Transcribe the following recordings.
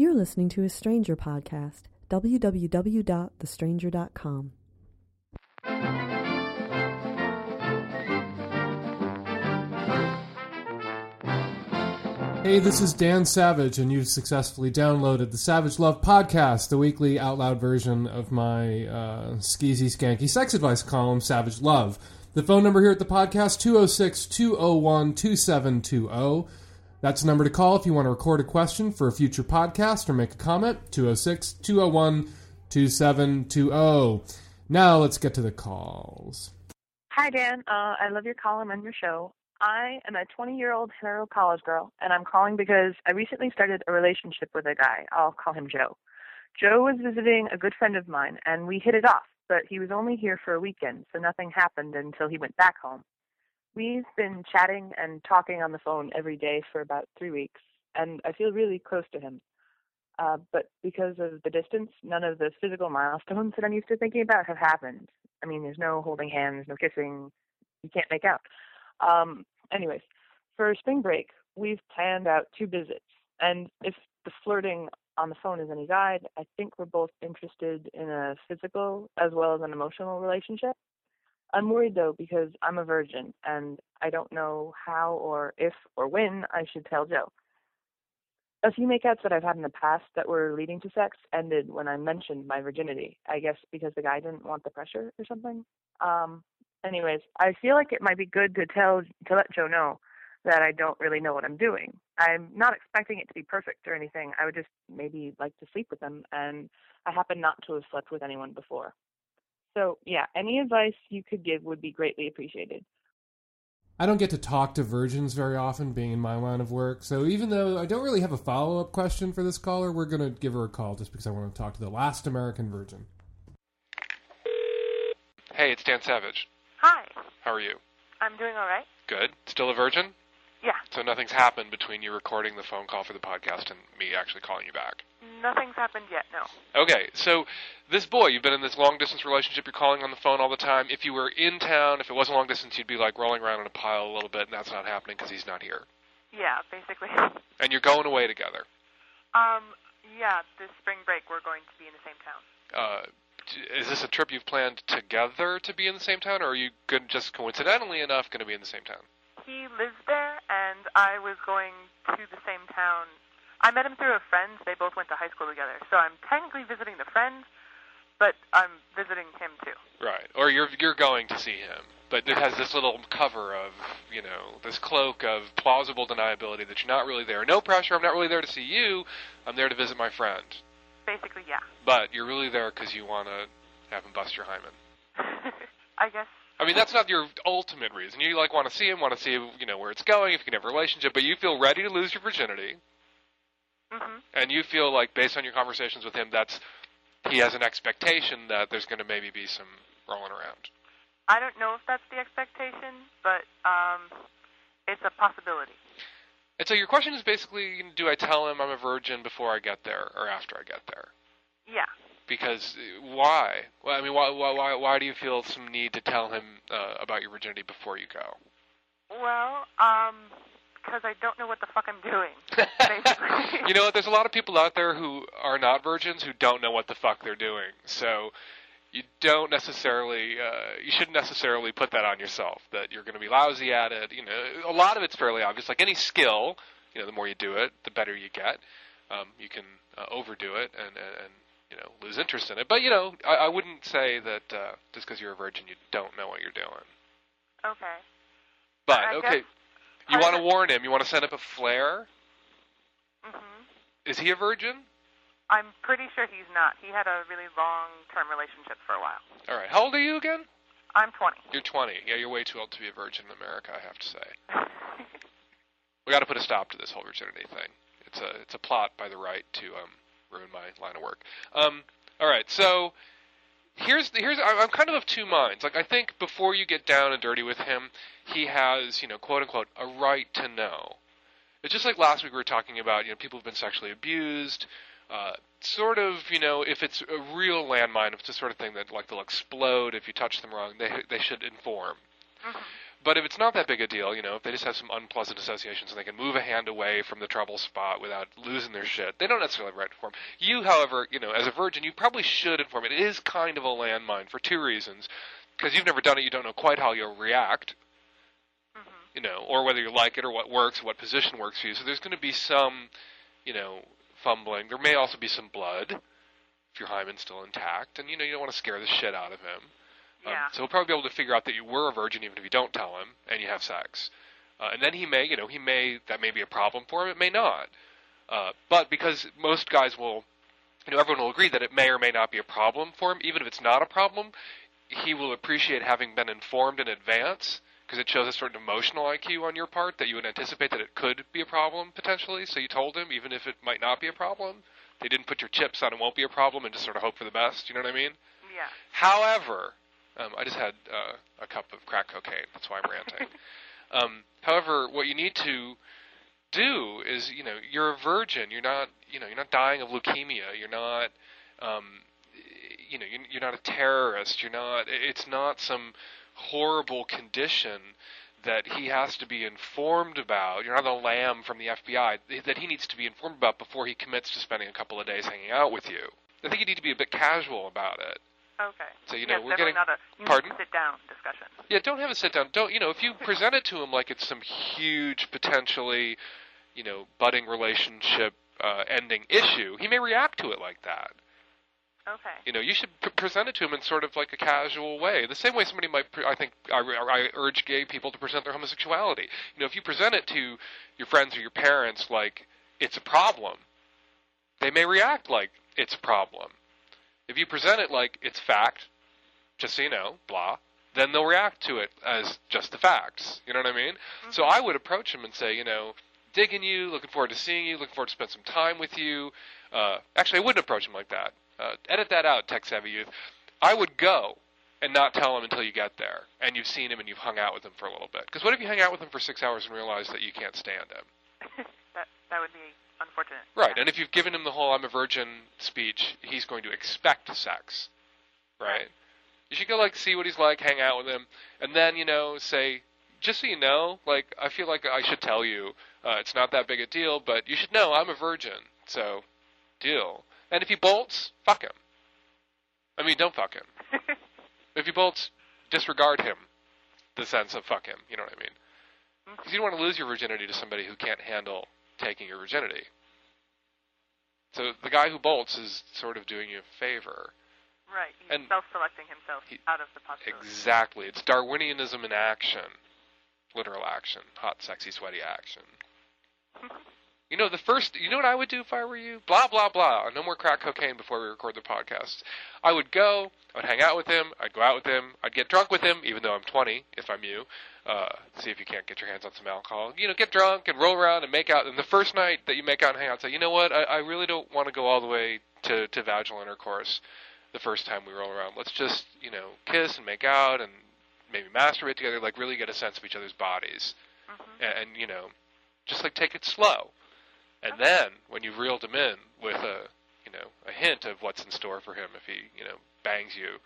You're listening to a Stranger podcast. www.thestranger.com. Hey, this is Dan Savage, and you've successfully downloaded the Savage Love Podcast, the weekly out loud version of my uh, skeezy, skanky sex advice column, Savage Love. The phone number here at the podcast, 206 201 2720. That's the number to call if you want to record a question for a future podcast or make a comment, 206 201 2720. Now let's get to the calls. Hi, Dan. Uh, I love your column and your show. I am a 20 year old hetero college girl, and I'm calling because I recently started a relationship with a guy. I'll call him Joe. Joe was visiting a good friend of mine, and we hit it off, but he was only here for a weekend, so nothing happened until he went back home. We've been chatting and talking on the phone every day for about three weeks, and I feel really close to him. Uh, but because of the distance, none of the physical milestones that I'm used to thinking about have happened. I mean, there's no holding hands, no kissing, you can't make out. Um, anyways, for spring break, we've planned out two visits, and if the flirting on the phone is any guide, I think we're both interested in a physical as well as an emotional relationship. I'm worried though because I'm a virgin and I don't know how or if or when I should tell Joe. A few makeouts that I've had in the past that were leading to sex ended when I mentioned my virginity. I guess because the guy didn't want the pressure or something. Um, anyways, I feel like it might be good to tell to let Joe know that I don't really know what I'm doing. I'm not expecting it to be perfect or anything. I would just maybe like to sleep with him, and I happen not to have slept with anyone before. So yeah, any advice you could give would be greatly appreciated. I don't get to talk to virgins very often, being in my line of work. So even though I don't really have a follow up question for this caller, we're going to give her a call just because I want to talk to the last American virgin. Hey, it's Dan Savage. Hi, How are you? I'm doing all right. Good. Still a virgin? Yeah, So nothing's happened between you recording the phone call for the podcast and me actually calling you back. Nothing's happened yet. No. Okay, so this boy, you've been in this long distance relationship, you're calling on the phone all the time. If you were in town, if it wasn't long distance, you'd be like rolling around in a pile a little bit, and that's not happening because he's not here. Yeah, basically. And you're going away together. Um, yeah, this spring break we're going to be in the same town. Uh, is this a trip you've planned together to be in the same town, or are you good, just coincidentally enough going to be in the same town? He lives there, and I was going to the same town. I met him through a friend. They both went to high school together. So I'm technically visiting the friend, but I'm visiting him too. Right. Or you're you're going to see him, but it has this little cover of you know this cloak of plausible deniability that you're not really there. No pressure. I'm not really there to see you. I'm there to visit my friend. Basically, yeah. But you're really there because you want to have him bust your hymen. I guess. I mean, that's not your ultimate reason. You like want to see him, want to see you know where it's going, if you can have a relationship, but you feel ready to lose your virginity, hmm and you feel like based on your conversations with him, that's he has an expectation that there's going to maybe be some rolling around. I don't know if that's the expectation, but um, it's a possibility. And so your question is basically, do I tell him I'm a virgin before I get there or after I get there? Yeah. Because uh, why? Well, I mean, why, why, why, why do you feel some need to tell him uh, about your virginity before you go? Well, um, because I don't know what the fuck I'm doing. You know? There's a lot of people out there who are not virgins who don't know what the fuck they're doing. So you don't necessarily, uh, you shouldn't necessarily put that on yourself that you're going to be lousy at it. You know, a lot of it's fairly obvious. Like any skill, you know, the more you do it, the better you get. Um, you can uh, overdo it and, and, and you know lose interest in it. But you know, I, I wouldn't say that uh, just because you're a virgin you don't know what you're doing. okay. But I okay, guess you want to warn him. You want to send up a flare. hmm Is he a virgin? I'm pretty sure he's not. He had a really long-term relationship for a while. All right. How old are you again? I'm 20. You're 20. Yeah, you're way too old to be a virgin in America. I have to say. We got to put a stop to this whole virginity thing. It's a it's a plot by the right to um, ruin my line of work. Um, all right, so here's here's I'm kind of of two minds. Like I think before you get down and dirty with him, he has you know quote unquote a right to know. It's just like last week we were talking about you know people who've been sexually abused. Uh, sort of, you know, if it's a real landmine, if it's the sort of thing that like they'll explode if you touch them wrong, they they should inform. Mhm. But if it's not that big a deal, you know, if they just have some unpleasant associations and they can move a hand away from the trouble spot without losing their shit, they don't necessarily have right to inform. You, however, you know, as a virgin, you probably should inform. It is kind of a landmine for two reasons. Because you've never done it, you don't know quite how you'll react, hmm you know, or whether you like it or what works, what position works for you. So there's going to be some, you know, fumbling. There may also be some blood if your hymen's still intact, and you know you don't want to scare the shit out of him. Um, Yeah. so he'll probably be able to figure out that you were a virgin even if you don't tell him and you have sex. Uh, and then he may, you know, he may that may be a problem for him. It may not. Uh, but because most guys will, you know, everyone will agree that it may or may not be a problem for him. Even if it's not a problem, he will appreciate having been informed in advance because it shows a certain emotional IQ on your part that you would anticipate that it could be a problem potentially. So you told him even if it might not be a problem. They didn't put your chips on it won't be a problem and just sort of hope for the best. You know what I mean? Yeah. However, um, I just had uh, a cup of crack cocaine. That's why I'm ranting. um, however, what you need to do is, you know, you're a virgin. You're not, you know, you're not dying of leukemia. You're not, um, you know, you're, not a terrorist. You're not. It's not some horrible condition that he has to be informed about. You're not a lamb from the FBI that he needs to be informed about before he commits to spending a couple of days hanging out with you. I think you need to be a bit casual about it. Okay. So you know yes, we're getting not a you Pardon? Sit down discussion. yeah. Don't have a sit down. Don't you know if you present it to him like it's some huge potentially, you know, budding relationship uh, ending issue, he may react to it like that. Okay. You know, you should p- present it to him in sort of like a casual way, the same way somebody might. Pre- I think I, I urge gay people to present their homosexuality. You know, if you present it to your friends or your parents like it's a problem, they may react like it's a problem. If you present it like it's fact, just so you know, blah, then they'll react to it as just the facts. You know what I mean? So I would approach him and say, you know, digging you, looking forward to seeing you, looking forward to spend some time with you. Uh, actually, I wouldn't approach him like that. Uh, edit that out, tech savvy youth. I would go and not tell him until you get there and you've seen him and you've hung out with him for a little bit. Because what if you hang out with him for six hours and realize that you can't stand him? that that would be unfortunate. Right, Yeah. and if you've given him the whole "I'm a virgin" speech, he's going to expect sex. Right? Right. You should go like see what he's like, hang out with him, and then you know say, just so you know, like I feel like I should tell you, uh, it's not that big a deal, but you should know I'm a virgin, so deal. And if he bolts, fuck him. I mean, don't fuck him. if he bolts, disregard him. The sense of fuck him. You know what I mean? Because you don't want to lose your virginity to somebody who can't handle taking your virginity. So the guy who bolts is sort of doing you a favor. right. He's and- self-selecting himself He- out of the possibility. Exactly. It's Darwinianism in action. Literal action. Hot, sexy, sweaty action. You know, the first, you know what I would do if I were you? Blah, blah, blah. No more crack cocaine before we record the podcast. I would go, I would hang out with him, I'd go out with him, I'd get drunk with him, even though I'm 20, if I'm you. Uh, see if you can't get your hands on some alcohol. You know, get drunk and roll around and make out. And the first night that you make out and hang out, say, you know what, I, I really don't want to go all the way to, to vaginal intercourse the first time we roll around. Let's just, you know, kiss and make out and maybe masturbate together, like really get a sense of each other's bodies. hmm And, and you know, just like take it slow. And then when you've reeled him in with a, you know, a hint of what's in store for him if he, you know, bangs you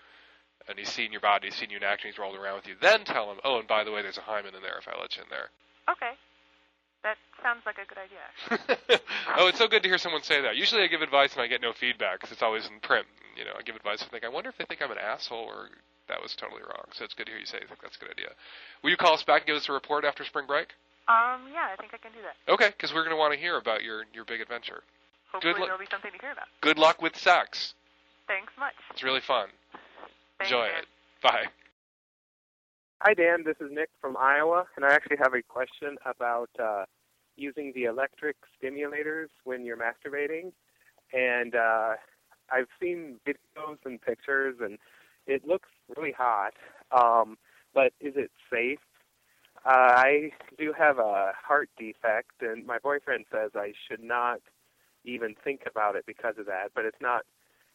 and he's seen your body, he's seen you in action, he's rolled around with you, then tell him, oh, and by the way, there's a hymen in there if I let you in there. Okay. That sounds like a good idea. oh, it's so good to hear someone say that. Usually I give advice and I get no feedback because it's always in print. You know, I give advice and think, I wonder if they think I'm an asshole or that was totally wrong. So it's good to hear you say you think that's a good idea. Will you call us back and give us a report after spring break? Um. Yeah, I think I can do that. Okay, because we're going to want to hear about your, your big adventure. Hopefully luck. there'll be something to hear about. Good luck with sex. Thanks much. It's really fun. Thanks, Enjoy it. Bye. Hi, Dan. This is Nick from Iowa, and I actually have a question about uh, using the electric stimulators when you're masturbating. And uh, I've seen videos and pictures, and it looks really hot. Um, but is it safe? Uh, I do have a heart defect, and my boyfriend says I should not even think about it because of that. But it's not.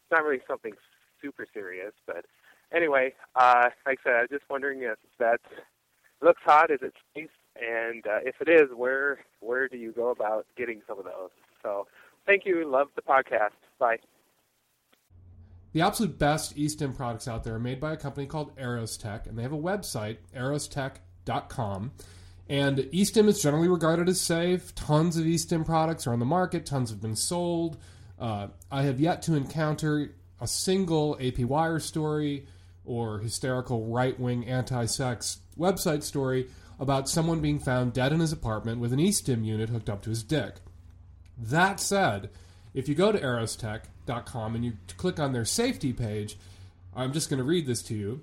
It's not really something super serious. But anyway, uh, like I said, I was just wondering if that looks hot. Is it safe? And uh, if it is, where where do you go about getting some of those? So, thank you. Love the podcast. Bye. The absolute best eStim products out there are made by a company called ErosTek, and they have a website, erostek.com. And eStim is generally regarded as safe. Tons of eStim products are on the market, tons have been sold. Uh, I have yet to encounter a single AP Wire story or hysterical right wing anti sex website story about someone being found dead in his apartment with an eStim unit hooked up to his dick. That said, if you go to erostek.com and you click on their safety page, I'm just going to read this to you.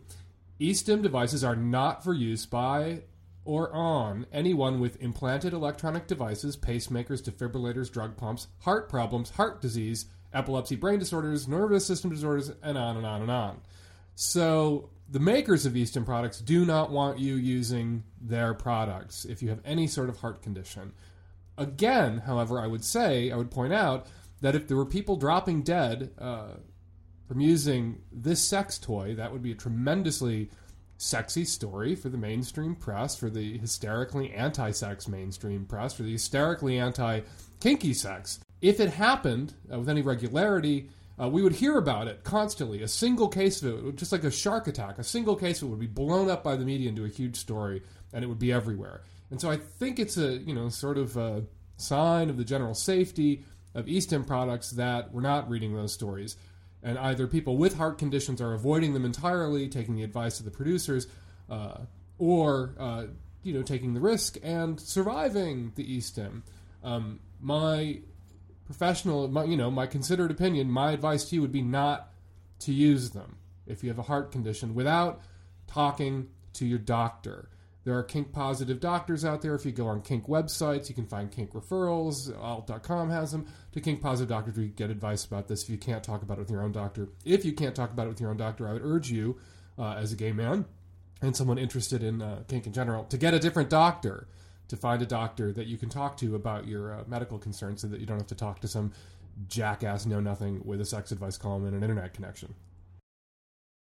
eStim devices are not for use by or on anyone with implanted electronic devices, pacemakers, defibrillators, drug pumps, heart problems, heart disease, epilepsy, brain disorders, nervous system disorders, and on and on and on. So the makers of eStim products do not want you using their products if you have any sort of heart condition. Again, however, I would say, I would point out that if there were people dropping dead uh, from using this sex toy, that would be a tremendously sexy story for the mainstream press, for the hysterically anti sex mainstream press, for the hysterically anti kinky sex. If it happened uh, with any regularity, uh, we would hear about it constantly. A single case of it, just like a shark attack, a single case of it would be blown up by the media into a huge story, and it would be everywhere. And so I think it's a you know sort of a sign of the general safety of eStim products that we're not reading those stories and either people with heart conditions are avoiding them entirely, taking the advice of the producers, uh, or uh, you know taking the risk and surviving the eStim. Um, my professional, my, you know, my considered opinion, my advice to you would be not to use them if you have a heart condition without talking to your doctor. There are kink positive doctors out there. If you go on kink websites, you can find kink referrals. Alt.com has them to kink positive doctors. We get advice about this if you can't talk about it with your own doctor. If you can't talk about it with your own doctor, I would urge you, uh, as a gay man and someone interested in uh, kink in general, to get a different doctor. To find a doctor that you can talk to about your uh, medical concerns, so that you don't have to talk to some jackass know nothing with a sex advice column and an internet connection.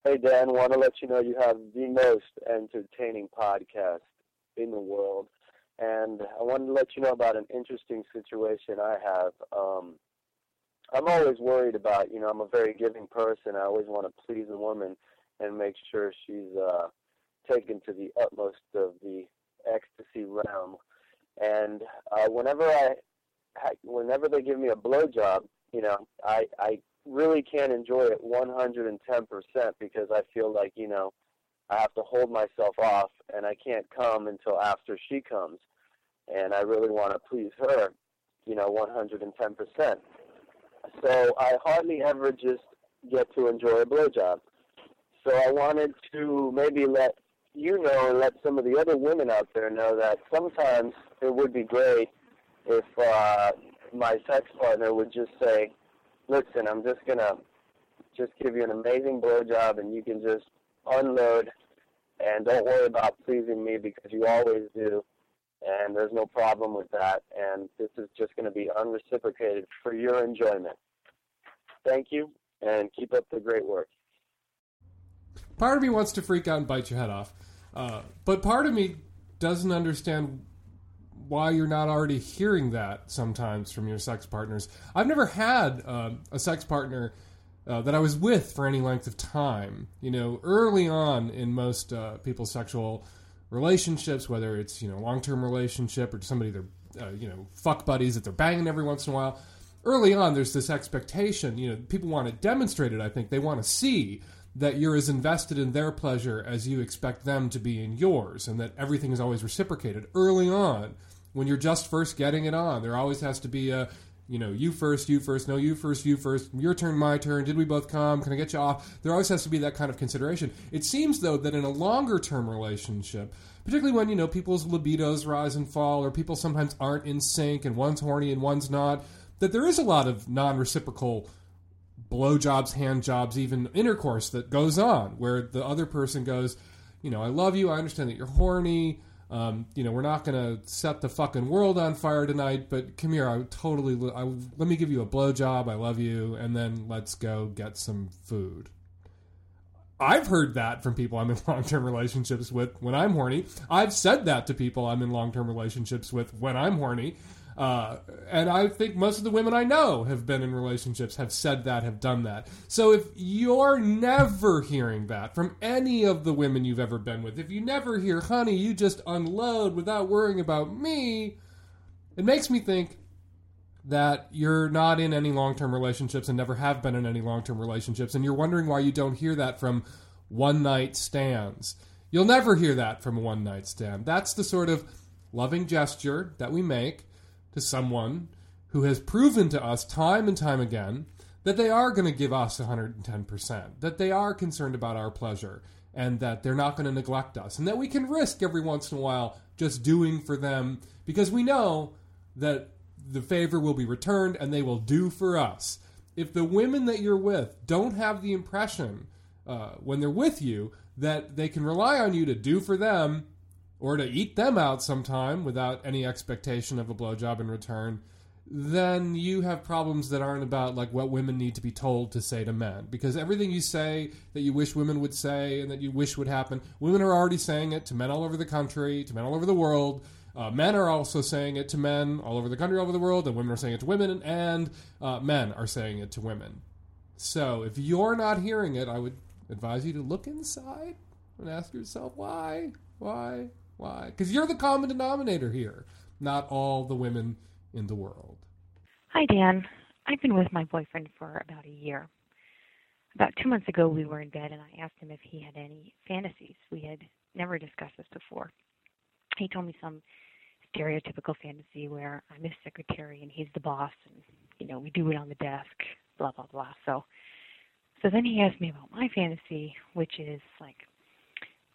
Hey, Dan, want to let you know you have the most entertaining podcast in the world. And I wanted to let you know about an interesting situation I have. Um, I'm always worried about, you know, I'm a very giving person. I always want to please a woman and make sure she's uh, taken to the utmost of the ecstasy realm. And uh, whenever I, whenever they give me a blowjob, you know, I, I really can't enjoy it 110% because I feel like, you know, I have to hold myself off and I can't come until after she comes. And I really want to please her, you know, 110%. So I hardly ever just get to enjoy a blowjob. So I wanted to maybe let you know and let some of the other women out there know that sometimes it would be great if uh, my sex partner would just say, listen, I'm just gonna just give you an amazing blowjob, and you can just unload, and don't worry about pleasing me because you always do, and there's no problem with that. And this is just going to be unreciprocated for your enjoyment. Thank you, and keep up the great work. Part of me wants to freak out and bite your head off, uh, but part of me doesn't understand why you're not already hearing that sometimes from your sex partners. I've never had uh, a sex partner uh, that I was with for any length of time. You know, early on in most uh, people's sexual relationships, whether it's you know long term relationship or somebody they're uh, you know fuck buddies that they're banging every once in a while. Early on, there's this expectation. You know, people want to demonstrate it. I think they want to see that you're as invested in their pleasure as you expect them to be in yours, and that everything is always reciprocated early on when you're just first getting it on. There always has to be a, you know, you first, you first, no, you first, you first, your turn, my turn, did we both come? Can I get you off? There always has to be that kind of consideration. It seems, though, that in a longer term relationship, particularly when, you know, people's libidos rise and fall, or people sometimes aren't in sync and one's horny and one's not, that there is a lot of non reciprocal blowjobs, hand jobs, even intercourse that goes on where the other person goes, you know, I love you, I understand that you're horny. Um, you know, we're not going to set the fucking world on fire tonight, but come here. I totally, I, let me give you a blowjob. I love you. And then let's go get some food. I've heard that from people I'm in long term relationships with when I'm horny. I've said that to people I'm in long term relationships with when I'm horny. Uh, and I think most of the women I know have been in relationships, have said that, have done that. So if you're never hearing that from any of the women you've ever been with, if you never hear, honey, you just unload without worrying about me, it makes me think that you're not in any long term relationships and never have been in any long term relationships, and you're wondering why you don't hear that from one night stands. You'll never hear that from a one night stand. That's the sort of loving gesture that we make to someone who has proven to us time and time again that they are going to give us 110%, that they are concerned about our pleasure, and that they're not going to neglect us, and that we can risk every once in a while just doing for them because we know that the favor will be returned and they will do for us. If the women that you're with don't have the impression uh, when they're with you that they can rely on you to do for them or to eat them out sometime without any expectation of a blowjob in return, then you have problems that aren't about like what women need to be told to say to men. Because everything you say that you wish women would say and that you wish would happen, women are already saying it to men all over the country, to men all over the world. Uh, men are also saying it to men all over the country, all over the world, and women are saying it to women, and uh, men are saying it to women. So if you're not hearing it, I would advise you to look inside and ask yourself why, why, why? Because you're the common denominator here, not all the women in the world. Hi, Dan. I've been with my boyfriend for about a year. About two months ago, we were in bed, and I asked him if he had any fantasies. We had never discussed this before. He told me some stereotypical fantasy where I'm his secretary and he's the boss, and you know we do it on the desk, blah blah blah. So, so then he asked me about my fantasy, which is like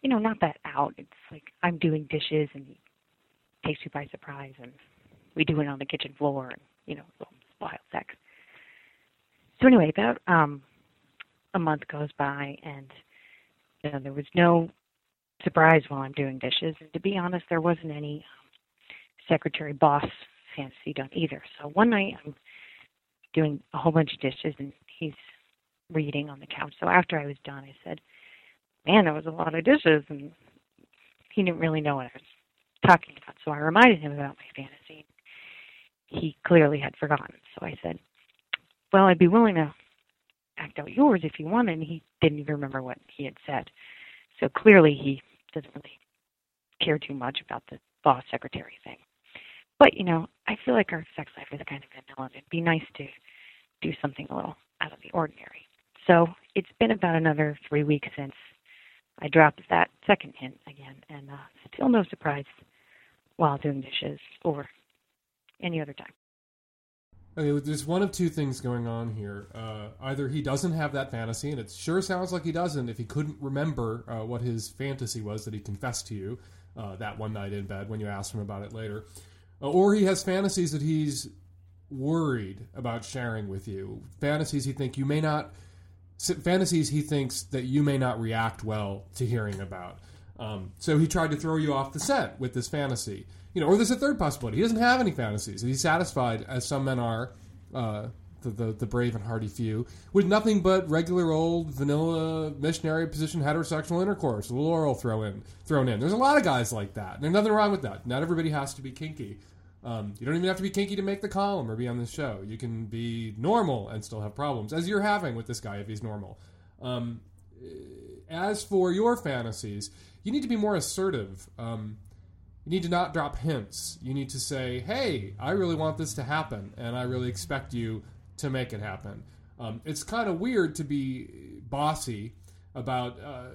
you know, not that out. It's like I'm doing dishes and he takes you by surprise and we do it on the kitchen floor and, you know, wild sex. So anyway, about um a month goes by and you know, there was no surprise while I'm doing dishes. And to be honest, there wasn't any secretary boss fantasy done either. So one night I'm doing a whole bunch of dishes and he's reading on the couch. So after I was done, I said, man, there was a lot of dishes, and he didn't really know what I was talking about. So I reminded him about my fantasy. He clearly had forgotten. So I said, well, I'd be willing to act out yours if you wanted. And he didn't even remember what he had said. So clearly he doesn't really care too much about the boss secretary thing. But, you know, I feel like our sex life is kind of vanilla. It'd be nice to do something a little out of the ordinary. So it's been about another three weeks since I dropped that second hint again, and uh, still no surprise while doing dishes or any other time. Okay, there's one of two things going on here. Uh, either he doesn't have that fantasy, and it sure sounds like he doesn't if he couldn't remember uh, what his fantasy was that he confessed to you uh, that one night in bed when you asked him about it later. Uh, or he has fantasies that he's worried about sharing with you. Fantasies he think you may not fantasies he thinks that you may not react well to hearing about. Um, so he tried to throw you off the scent with this fantasy. You know, or there's a third possibility. He doesn't have any fantasies. He's satisfied, as some men are, uh, the, the, the brave and hardy few, with nothing but regular old vanilla missionary position heterosexual intercourse, a little oral throw in, thrown in. There's a lot of guys like that. There's nothing wrong with that. Not everybody has to be kinky. Um, you don't even have to be kinky to make the column or be on the show. You can be normal and still have problems, as you're having with this guy if he's normal. Um, as for your fantasies, you need to be more assertive. Um, you need to not drop hints. You need to say, "Hey, I really want this to happen, and I really expect you to make it happen." Um, it's kind of weird to be bossy about uh,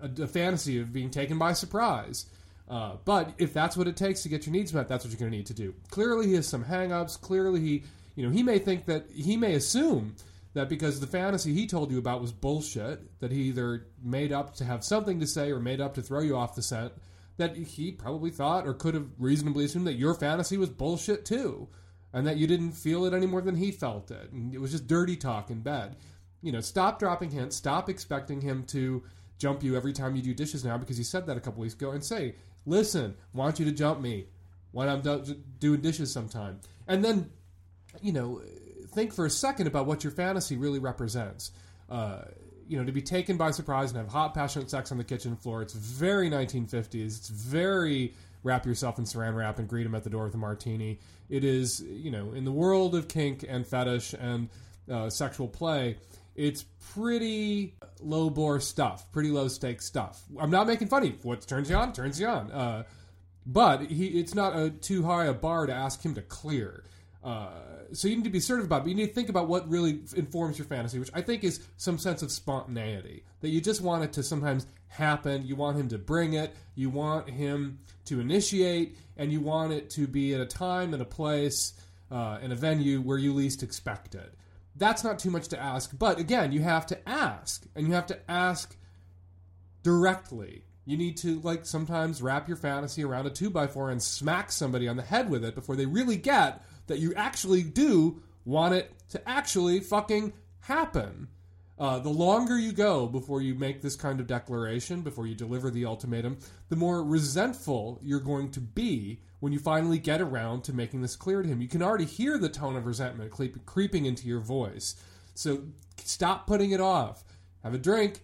a, a fantasy of being taken by surprise. Uh, but if that's what it takes to get your needs met, that's what you're going to need to do. Clearly, he has some hangups. Clearly, he, you know, he may think that he may assume that because the fantasy he told you about was bullshit, that he either made up to have something to say or made up to throw you off the scent. That he probably thought or could have reasonably assumed that your fantasy was bullshit too, and that you didn't feel it any more than he felt it, and it was just dirty talk in bed. You know, stop dropping hints. Stop expecting him to jump you every time you do dishes now because he said that a couple weeks ago, and say, listen, want you to jump me when I'm do- doing dishes sometime. And then, you know, think for a second about what your fantasy really represents. Uh, you know, to be taken by surprise and have hot, passionate sex on the kitchen floor. It's very 1950s. It's very wrap yourself in saran wrap and greet him at the door with a martini. It is, you know, in the world of kink and fetish and uh, sexual play, it's pretty low bore stuff, pretty low stake stuff. I'm not making fun of you. What turns you on, turns you on. Uh, but he, it's not a, too high a bar to ask him to clear. Uh, so you need to be assertive about it. But you need to think about what really informs your fantasy, which I think is some sense of spontaneity. That you just want it to sometimes happen. You want him to bring it. You want him to initiate, and you want it to be at a time and a place uh, and a venue where you least expect it. That's not too much to ask. But again, you have to ask, and you have to ask directly. You need to like sometimes wrap your fantasy around a two by four and smack somebody on the head with it before they really get that you actually do want it to actually fucking happen. Uh, the longer you go before you make this kind of declaration, before you deliver the ultimatum, the more resentful you're going to be when you finally get around to making this clear to him. You can already hear the tone of resentment creep- creeping into your voice. So stop putting it off. Have a drink,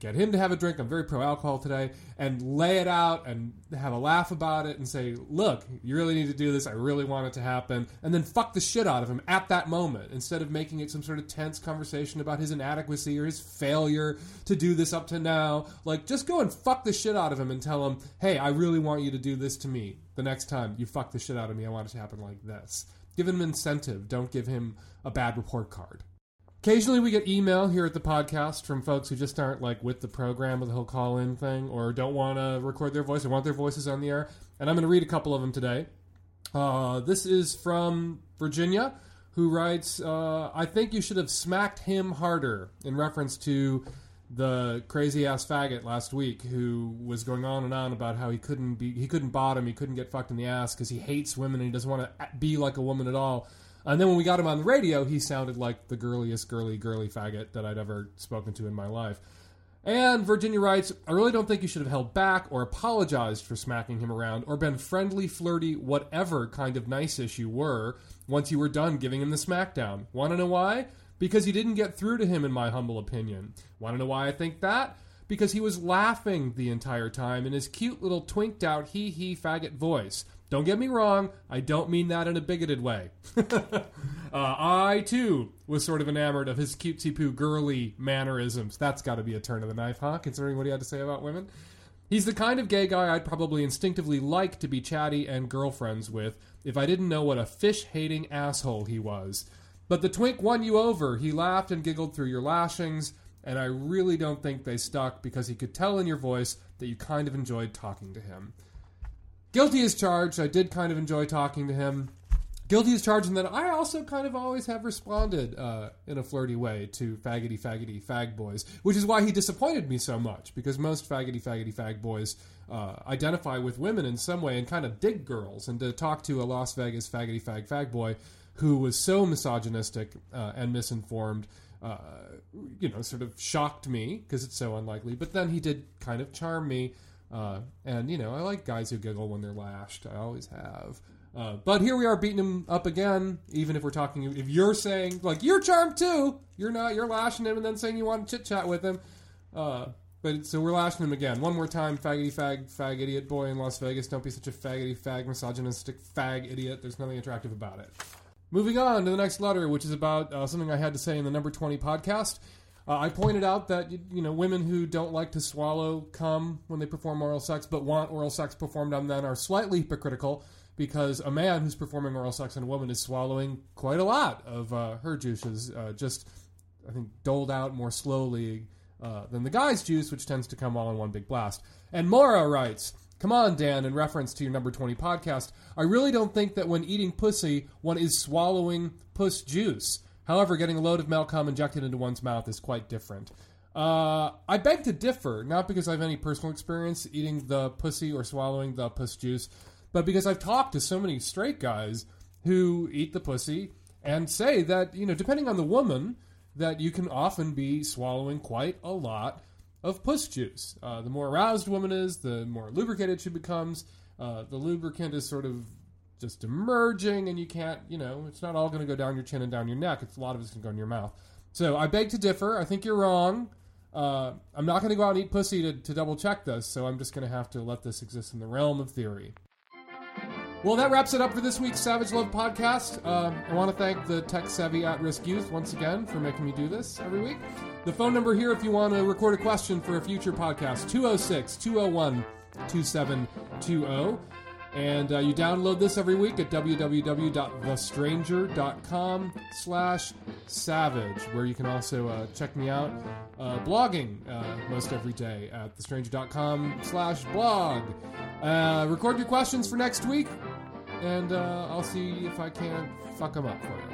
get him to have a drink. I'm very pro alcohol today, and lay it out and have a laugh about it and say, "Look, you really need to do this. I really want it to happen." And then fuck the shit out of him at that moment instead of making it some sort of tense conversation about his inadequacy or his failure to do this up to now. Like, just go and fuck the shit out of him and tell him, "Hey, I really want you to do this to me the next time you fuck the shit out of me. I want it to happen like this." Give him incentive. Don't give him a bad report card. Occasionally, we get email here at the podcast from folks who just aren't like with the program or the whole call in thing, or don't want to record their voice or want their voices on the air. And I'm going to read a couple of them today. Uh, this is from Virginia, who writes, uh, "I think you should have smacked him harder," in reference to the crazy ass faggot last week who was going on and on about how he couldn't be he couldn't bottom he couldn't get fucked in the ass because he hates women and he doesn't want to be like a woman at all and then when we got him on the radio, he sounded like the girliest, girly, girly faggot that I'd ever spoken to in my life. And Virginia writes, I really don't think you should have held back or apologized for smacking him around or been friendly, flirty, whatever kind of nice-ish you were once you were done giving him the smackdown. Want to know why? Because you didn't get through to him, in my humble opinion. Want to know why I think that? Because he was laughing the entire time in his cute little twinked out hee hee faggot voice. Don't get me wrong, I don't mean that in a bigoted way. uh, I, too, was sort of enamored of his cutesy poo girly mannerisms. That's got to be a turn of the knife, huh? Considering what he had to say about women. He's the kind of gay guy I'd probably instinctively like to be chatty and girlfriends with if I didn't know what a fish hating asshole he was. But the twink won you over. He laughed and giggled through your lashings, and I really don't think they stuck because he could tell in your voice that you kind of enjoyed talking to him. Guilty as charged. I did kind of enjoy talking to him. Guilty as charged, and then I also kind of always have responded uh, in a flirty way to faggoty, faggoty, fag boys, which is why he disappointed me so much, because most faggoty, faggoty, fag boys uh, identify with women in some way and kind of dig girls. And to talk to a Las Vegas faggoty, fag, fag boy who was so misogynistic uh, and misinformed, uh, you know, sort of shocked me, because it's so unlikely. But then he did kind of charm me. Uh, and you know, I like guys who giggle when they're lashed. I always have. Uh, but here we are beating him up again. Even if we're talking, if you're saying like you're charmed too, you're not. You're lashing him and then saying you want to chit chat with him. Uh, but so we're lashing him again. One more time, faggoty fag fag idiot boy in Las Vegas. Don't be such a faggoty fag misogynistic fag idiot. There's nothing attractive about it. Moving on to the next letter, which is about uh, something I had to say in the number twenty podcast. Uh, I pointed out that you know women who don't like to swallow cum when they perform oral sex, but want oral sex performed on them, are slightly hypocritical because a man who's performing oral sex on a woman is swallowing quite a lot of uh, her juices, uh, just I think doled out more slowly uh, than the guy's juice, which tends to come all in one big blast. And Mora writes. Come on, Dan, in reference to your number 20 podcast, I really don't think that when eating pussy, one is swallowing puss juice. However, getting a load of Malcolm injected into one's mouth is quite different. Uh, I beg to differ, not because I have any personal experience eating the pussy or swallowing the puss juice, but because I've talked to so many straight guys who eat the pussy and say that, you know, depending on the woman, that you can often be swallowing quite a lot of puss juice. Uh, the more aroused woman is, the more lubricated she becomes. Uh, the lubricant is sort of just emerging, and you can't, you know, it's not all going to go down your chin and down your neck. It's a lot of it's going to go in your mouth. So I beg to differ. I think you're wrong. Uh, I'm not going to go out and eat pussy to, to double check this, so I'm just going to have to let this exist in the realm of theory. Well, that wraps it up for this week's Savage Love podcast. Uh, I want to thank the tech savvy at risk youth once again for making me do this every week. The phone number here, if you want to record a question for a future podcast, 206 201 2720. And uh, you download this every week at www.thestranger.com slash savage, where you can also uh, check me out uh, blogging uh, most every day at thestranger.com slash blog. Uh, record your questions for next week, and uh, I'll see if I can't fuck them up for you.